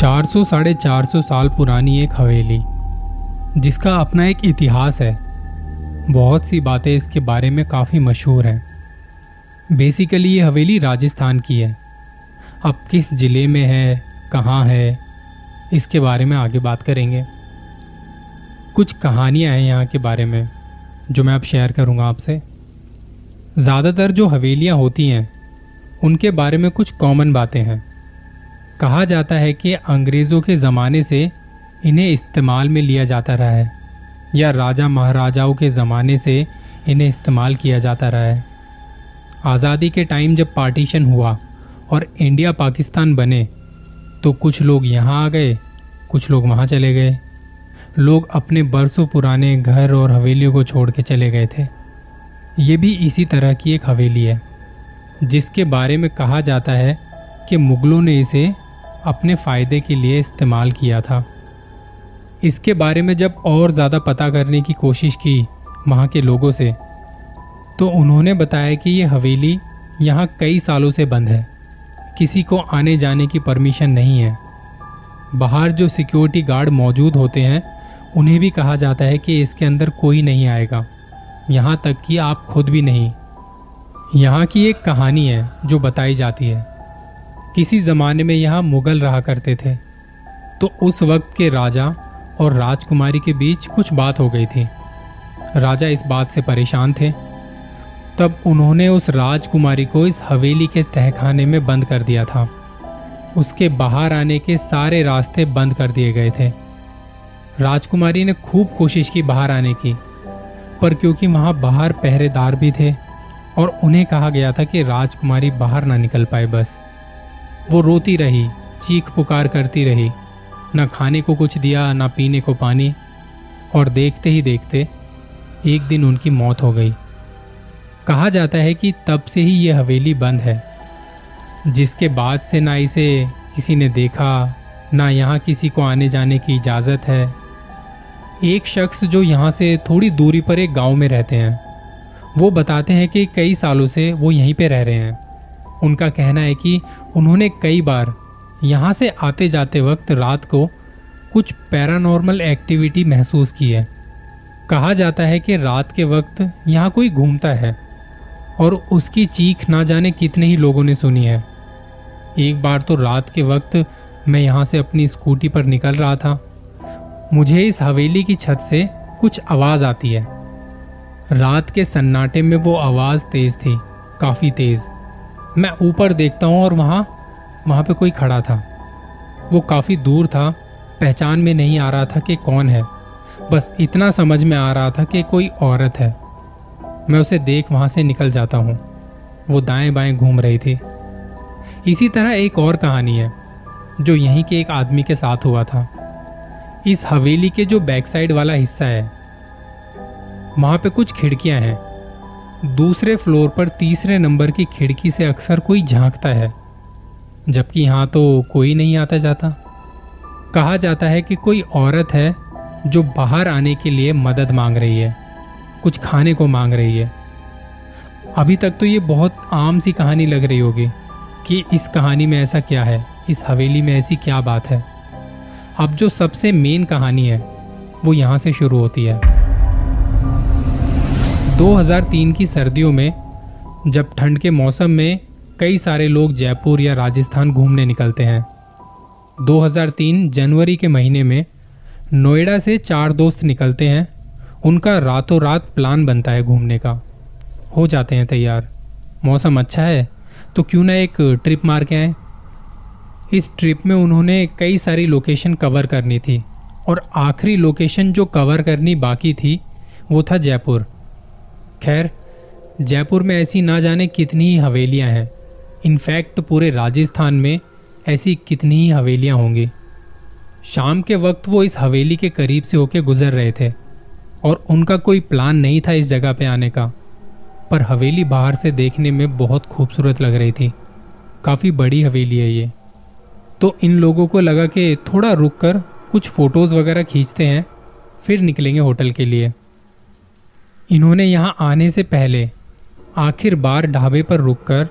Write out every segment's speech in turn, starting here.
400 साढ़े चार सौ साल पुरानी एक हवेली, जिसका अपना एक इतिहास है। बहुत सी बातें इसके बारे में काफ़ी मशहूर हैं। बेसिकली ये हवेली राजस्थान की है। अब किस ज़िले में है, कहाँ है, इसके बारे में आगे बात करेंगे। कुछ कहानियाँ हैं यहाँ के बारे में, जो मैं अब शेयर करूँगा आपसे। ज़्यादातर जो हवेलियाँ होती हैं, उनके बारे में कुछ कॉमन बातें हैं। कहा जाता है कि अंग्रेज़ों के ज़माने से इन्हें इस्तेमाल में लिया जाता रहा है, या राजा महाराजाओं के ज़माने से इन्हें इस्तेमाल किया जाता रहा है। आज़ादी के टाइम जब पार्टीशन हुआ और इंडिया पाकिस्तान बने तो कुछ लोग यहाँ आ गए, कुछ लोग वहाँ चले गए। लोग अपने बरसों पुराने घर और हवेलियों को छोड़ के चले गए थे। ये भी इसी तरह की एक हवेली है, जिसके बारे में कहा जाता है कि मुगलों ने इसे अपने फ़ायदे के लिए इस्तेमाल किया था। इसके बारे में जब और ज़्यादा पता करने की कोशिश की वहाँ के लोगों से तो उन्होंने बताया कि ये हवेली यहाँ कई सालों से बंद है। किसी को आने जाने की परमिशन नहीं है। बाहर जो सिक्योरिटी गार्ड मौजूद होते हैं, उन्हें भी कहा जाता है कि इसके अंदर कोई नहीं आएगा। यहाँ तक कि आप खुद भी नहीं। यहाँ की एक कहानी है जो बताई जाती है। किसी ज़माने में यहाँ मुगल रहा करते थे। तो उस वक्त के राजा और राजकुमारी के बीच कुछ बात हो गई थी। राजा इस बात से परेशान थे। तब उन्होंने उस राजकुमारी को इस हवेली के तहखाने में बंद कर दिया था। उसके बाहर आने के सारे रास्ते बंद कर दिए गए थे। राजकुमारी ने खूब कोशिश की बाहर आने की, पर क्योंकि वहाँ बाहर पहरेदार भी थे और उन्हें कहा गया था कि राजकुमारी बाहर ना निकल पाए बस। वो रोती रही, चीख पुकार करती रही। न खाने को कुछ दिया, न पीने को पानी। और देखते ही देखते एक दिन उनकी मौत हो गई। कहा जाता है कि तब से ही ये हवेली बंद है। जिसके बाद से ना इसे किसी ने देखा, ना यहाँ किसी को आने जाने की इजाज़त है। एक शख्स जो यहाँ से थोड़ी दूरी पर एक गाँव में रहते हैं, वो बताते हैं कि कई सालों से वो यहीं पे रह रहे हैं। उनका कहना है कि उन्होंने कई बार यहाँ से आते जाते वक्त रात को कुछ पैरानॉर्मल एक्टिविटी महसूस की है। कहा जाता है कि रात के वक्त यहाँ कोई घूमता है और उसकी चीख ना जाने कितने ही लोगों ने सुनी है। एक बार तो रात के वक्त मैं यहाँ से अपनी स्कूटी पर निकल रहा था। मुझे इस हवेली की छत से कुछ आवाज़ आती है। रात के सन्नाटे में वो आवाज़ तेज़ थी, काफ़ी तेज़। मैं ऊपर देखता हूँ और वहाँ वहाँ पे कोई खड़ा था। वो काफ़ी दूर था, पहचान में नहीं आ रहा था कि कौन है। बस इतना समझ में आ रहा था कि कोई औरत है। मैं उसे देख वहाँ से निकल जाता हूँ। वो दाएँ बाएँ घूम रही थी। इसी तरह एक और कहानी है, जो यहीं के एक आदमी के साथ हुआ था। इस हवेली के जो बैक साइड वाला हिस्सा है, वहाँ पे कुछ खिड़कियाँ हैं। दूसरे फ्लोर पर तीसरे नंबर की खिड़की से अक्सर कोई झांकता है, जबकि यहाँ तो कोई नहीं आता जाता। कहा जाता है कि कोई औरत है जो बाहर आने के लिए मदद मांग रही है, कुछ खाने को मांग रही है। अभी तक तो ये बहुत आम सी कहानी लग रही होगी कि इस कहानी में ऐसा क्या है, इस हवेली में ऐसी क्या बात है। अब जो सबसे मेन कहानी है, वो यहाँ से शुरू होती है। 2003 की सर्दियों में, जब ठंड के मौसम में कई सारे लोग जयपुर या राजस्थान घूमने निकलते हैं। 2003 जनवरी के महीने में नोएडा से चार दोस्त निकलते हैं। उनका रातों रात प्लान बनता है घूमने का। हो जाते हैं तैयार। मौसम अच्छा है तो क्यों ना एक ट्रिप मार के आए? इस ट्रिप में उन्होंने कई सारी लोकेशन कवर करनी थी, और आखिरी लोकेशन जो कवर करनी बाकी थी, वो था जयपुर। खैर, जयपुर में ऐसी ना जाने कितनी ही हवेलियाँ हैं। इनफैक्ट पूरे राजस्थान में ऐसी कितनी ही हवेलियाँ होंगी। शाम के वक्त वो इस हवेली के करीब से होके गुजर रहे थे, और उनका कोई प्लान नहीं था इस जगह पे आने का। पर हवेली बाहर से देखने में बहुत खूबसूरत लग रही थी। काफ़ी बड़ी हवेली है ये। तो इन लोगों को लगा कि थोड़ा रुक कर कुछ फ़ोटोज़ वगैरह खींचते हैं, फिर निकलेंगे होटल के लिए। इन्होंने यहाँ आने से पहले आखिर बार ढाबे पर रुककर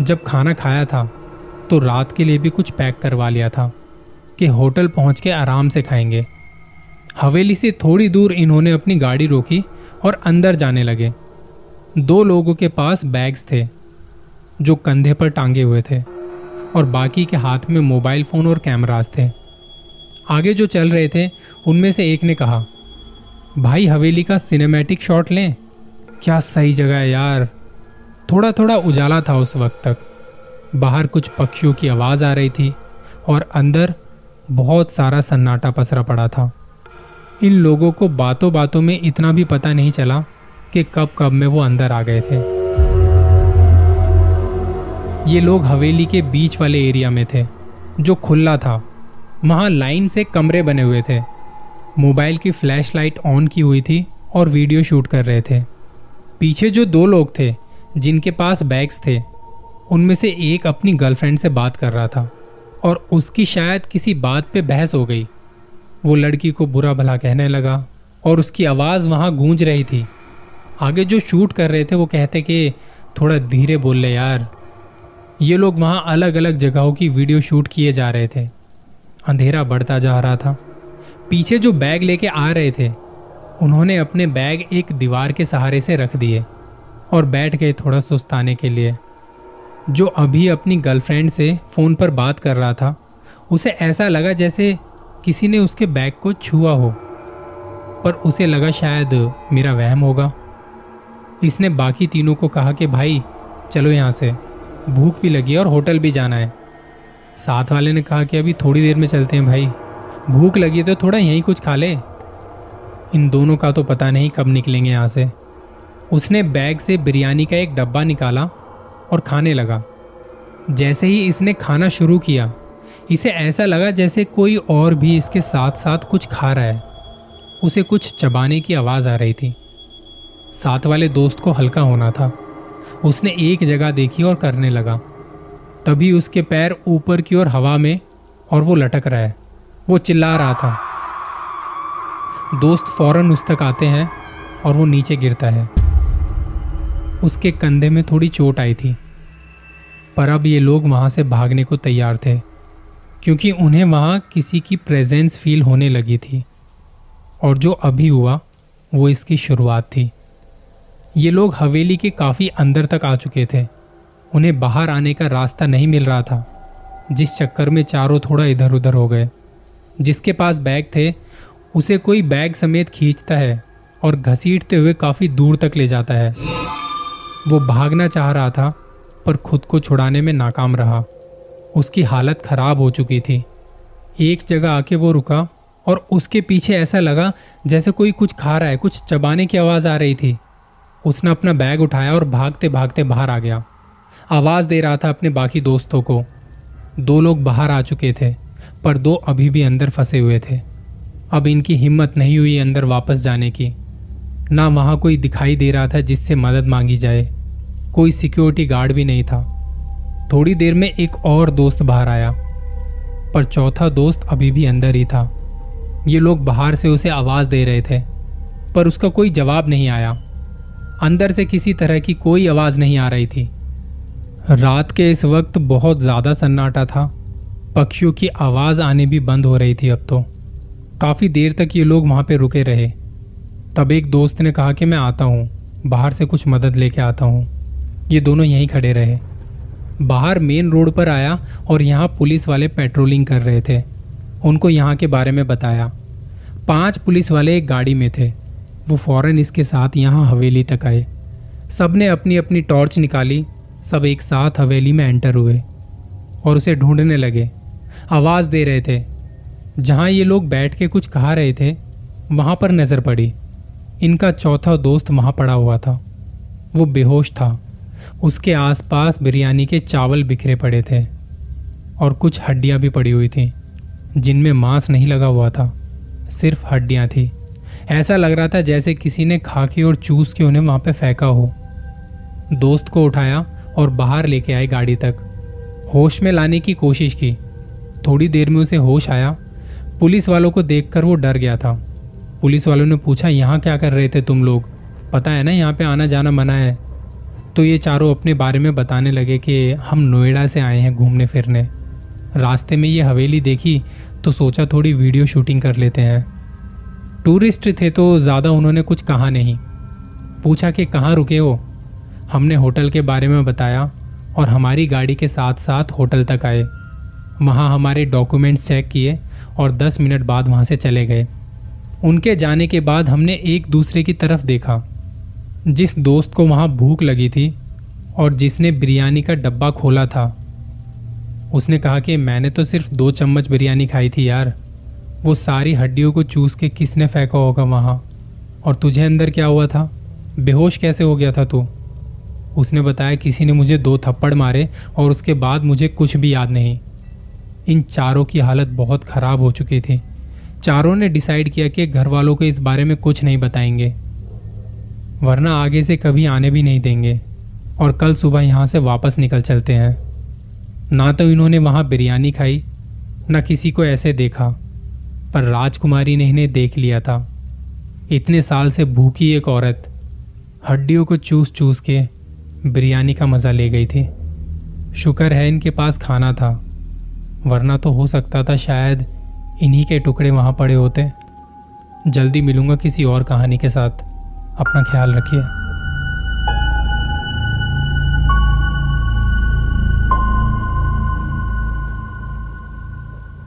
जब खाना खाया था तो रात के लिए भी कुछ पैक करवा लिया था कि होटल पहुँच के आराम से खाएँगे। हवेली से थोड़ी दूर इन्होंने अपनी गाड़ी रोकी और अंदर जाने लगे। दो लोगों के पास बैग्स थे, जो कंधे पर टांगे हुए थे और बाकी के हाथ में मोबाइल फ़ोन और कैमरास थे। आगे जो चल रहे थे, उनमें से एक ने कहा भाई हवेली का सिनेमैटिक शॉट लें। क्या सही जगह है यार। थोड़ा थोड़ा उजाला था उस वक्त तक। बाहर कुछ पक्षियों की आवाज़ आ रही थी और अंदर बहुत सारा सन्नाटा पसरा पड़ा था। इन लोगों को बातों बातों में इतना भी पता नहीं चला कि कब कब में वो अंदर आ गए थे। ये लोग हवेली के बीच वाले एरिया में थे, जो खुला था। वहाँ लाइन से कमरे बने हुए थे। मोबाइल की फ्लैश लाइट ऑन की हुई थी और वीडियो शूट कर रहे थे। पीछे जो दो लोग थे, जिनके पास बैग्स थे, उनमें से एक अपनी गर्लफ्रेंड से बात कर रहा था और उसकी शायद किसी बात पे बहस हो गई। वो लड़की को बुरा भला कहने लगा और उसकी आवाज़ वहाँ गूंज रही थी। आगे जो शूट कर रहे थे, वो कहते कि, थोड़ा धीरे बोल ले यार। ये लोग वहाँ अलग अलग जगहों की वीडियो शूट किए जा रहे थे। अंधेरा बढ़ता जा रहा था। पीछे जो बैग लेके आ रहे थे, उन्होंने अपने बैग एक दीवार के सहारे से रख दिए और बैठ गए थोड़ा सुस्ताने के लिए। जो अभी अपनी गर्लफ्रेंड से फ़ोन पर बात कर रहा था, उसे ऐसा लगा जैसे किसी ने उसके बैग को छुआ हो, पर उसे लगा शायद मेरा वहम होगा। इसने बाकी तीनों को कहा कि, भाई, चलो यहाँ से। भूख भी लगी और होटल भी जाना है। साथ वाले ने कहा कि, अभी थोड़ी देर में चलते हैं भाई। भूख लगी तो थोड़ा यहीं कुछ खा ले। इन दोनों का तो पता नहीं कब निकलेंगे यहाँ से। उसने बैग से बिरयानी का एक डब्बा निकाला और खाने लगा। जैसे ही इसने खाना शुरू किया, इसे ऐसा लगा जैसे कोई और भी इसके साथ साथ कुछ खा रहा है। उसे कुछ चबाने की आवाज़ आ रही थी। साथ वाले दोस्त को हल्का होना था। उसने एक जगह देखी और करने लगा। तभी उसके पैर ऊपर की ओर हवा में और वो लटक रहा है। वो चिल्ला रहा था। दोस्त फ़ौरन उस तक आते हैं और वो नीचे गिरता है। उसके कंधे में थोड़ी चोट आई थी, पर अब ये लोग वहाँ से भागने को तैयार थे, क्योंकि उन्हें वहाँ किसी की प्रेजेंस फील होने लगी थी। और जो अभी हुआ, वो इसकी शुरुआत थी। ये लोग हवेली के काफ़ी अंदर तक आ चुके थे। उन्हें बाहर आने का रास्ता नहीं मिल रहा था, जिस चक्कर में चारों थोड़ा इधर उधर हो गए। जिसके पास बैग थे, उसे कोई बैग समेत खींचता है और घसीटते हुए काफ़ी दूर तक ले जाता है। वो भागना चाह रहा था, पर खुद को छुड़ाने में नाकाम रहा। उसकी हालत खराब हो चुकी थी। एक जगह आके वो रुका और उसके पीछे ऐसा लगा जैसे कोई कुछ खा रहा है, कुछ चबाने की आवाज़ आ रही थी। उसने अपना बैग उठाया और भागते भागते बाहर आ गया। आवाज़ दे रहा था अपने बाकी दोस्तों को। दो लोग बाहर आ चुके थे। पर दो अभी भी अंदर फंसे हुए थे। अब इनकी हिम्मत नहीं हुई अंदर वापस जाने की। ना वहाँ कोई दिखाई दे रहा था जिससे मदद मांगी जाए। कोई सिक्योरिटी गार्ड भी नहीं था। थोड़ी देर में एक और दोस्त बाहर आया। पर चौथा दोस्त अभी भी अंदर ही था। ये लोग बाहर से उसे आवाज़ दे रहे थे, पर उसका कोई जवाब नहीं आया। अंदर से किसी तरह की कोई आवाज़ नहीं आ रही थी। रात के इस वक्त बहुत ज़्यादा सन्नाटा था। पक्षियों की आवाज़ आने भी बंद हो रही थी अब तो। काफ़ी देर तक ये लोग वहाँ पे रुके रहे। तब एक दोस्त ने कहा कि मैं आता हूँ, बाहर से कुछ मदद लेके आता हूँ। ये दोनों यहीं खड़े रहे। बाहर मेन रोड पर आया और यहाँ पुलिस वाले पेट्रोलिंग कर रहे थे। उनको यहाँ के बारे में बताया। पाँच पुलिस वाले एक गाड़ी में थे। वो फ़ौरन इसके साथ यहाँ हवेली तक आए। सबने अपनी अपनी टॉर्च निकाली। सब एक साथ हवेली में एंटर हुए और उसे ढूँढने लगे। आवाज़ दे रहे थे। जहाँ ये लोग बैठ के कुछ कहा रहे थे, वहाँ पर नज़र पड़ी। इनका चौथा दोस्त वहाँ पड़ा हुआ था। वो बेहोश था। उसके आसपास बिरयानी के चावल बिखरे पड़े थे और कुछ हड्डियाँ भी पड़ी हुई थी, जिनमें मांस नहीं लगा हुआ था। सिर्फ़ हड्डियाँ थी। ऐसा लग रहा था जैसे किसी ने खा के और चूस के उन्हें वहाँ पे फेंका हो। दोस्त को उठाया और बाहर लेके आए गाड़ी तक। होश में लाने की कोशिश की। थोड़ी देर में उसे होश आया। पुलिस वालों को देखकर वो डर गया था। पुलिस वालों ने पूछा, यहाँ क्या कर रहे थे तुम लोग? पता है ना, यहाँ पे आना जाना मना है। तो ये चारों अपने बारे में बताने लगे कि हम नोएडा से आए हैं घूमने फिरने। रास्ते में ये हवेली देखी तो सोचा थोड़ी वीडियो शूटिंग कर लेते हैं। टूरिस्ट थे तो ज़्यादा उन्होंने कुछ कहा नहीं। पूछा कि कहाँ रुके हो? हमने होटल के बारे में बताया और हमारी गाड़ी के साथ साथ होटल तक आए। वहाँ हमारे डॉक्यूमेंट्स चेक किए और 10 मिनट बाद वहाँ से चले गए। उनके जाने के बाद हमने एक दूसरे की तरफ़ देखा। जिस दोस्त को वहाँ भूख लगी थी और जिसने बिरयानी का डब्बा खोला था। उसने कहा कि मैंने तो सिर्फ़ दो चम्मच बिरयानी खाई थी यार। वो सारी हड्डियों को चूस के किसने फेंका होगा वहाँ? और तुझे अंदर क्या हुआ था? बेहोश कैसे हो गया था तू? उसने बताया किसी ने मुझे दो थप्पड़ मारे और उसके बाद मुझे कुछ भी याद नहीं। इन चारों की हालत बहुत ख़राब हो चुकी थी। चारों ने डिसाइड किया कि घर वालों को इस बारे में कुछ नहीं बताएँगे। वरना आगे से कभी आने भी नहीं देंगे। और कल सुबह यहाँ से वापस निकल चलते हैं। ना तो इन्होंने वहाँ बिरयानी खाई, ना किसी को ऐसे देखा। पर राजकुमारी ने इन्हें देख लिया था। इतने साल से भूखी एक औरत, हड्डियों को चूस चूस के बिरयानी का मज़ा ले गई थी। शुक्र है इनके पास खाना था। वरना तो हो सकता था शायद इन्हीं के टुकड़े वहाँ पड़े होते। जल्दी मिलूँगा किसी और कहानी के साथ। अपना ख्याल रखिए।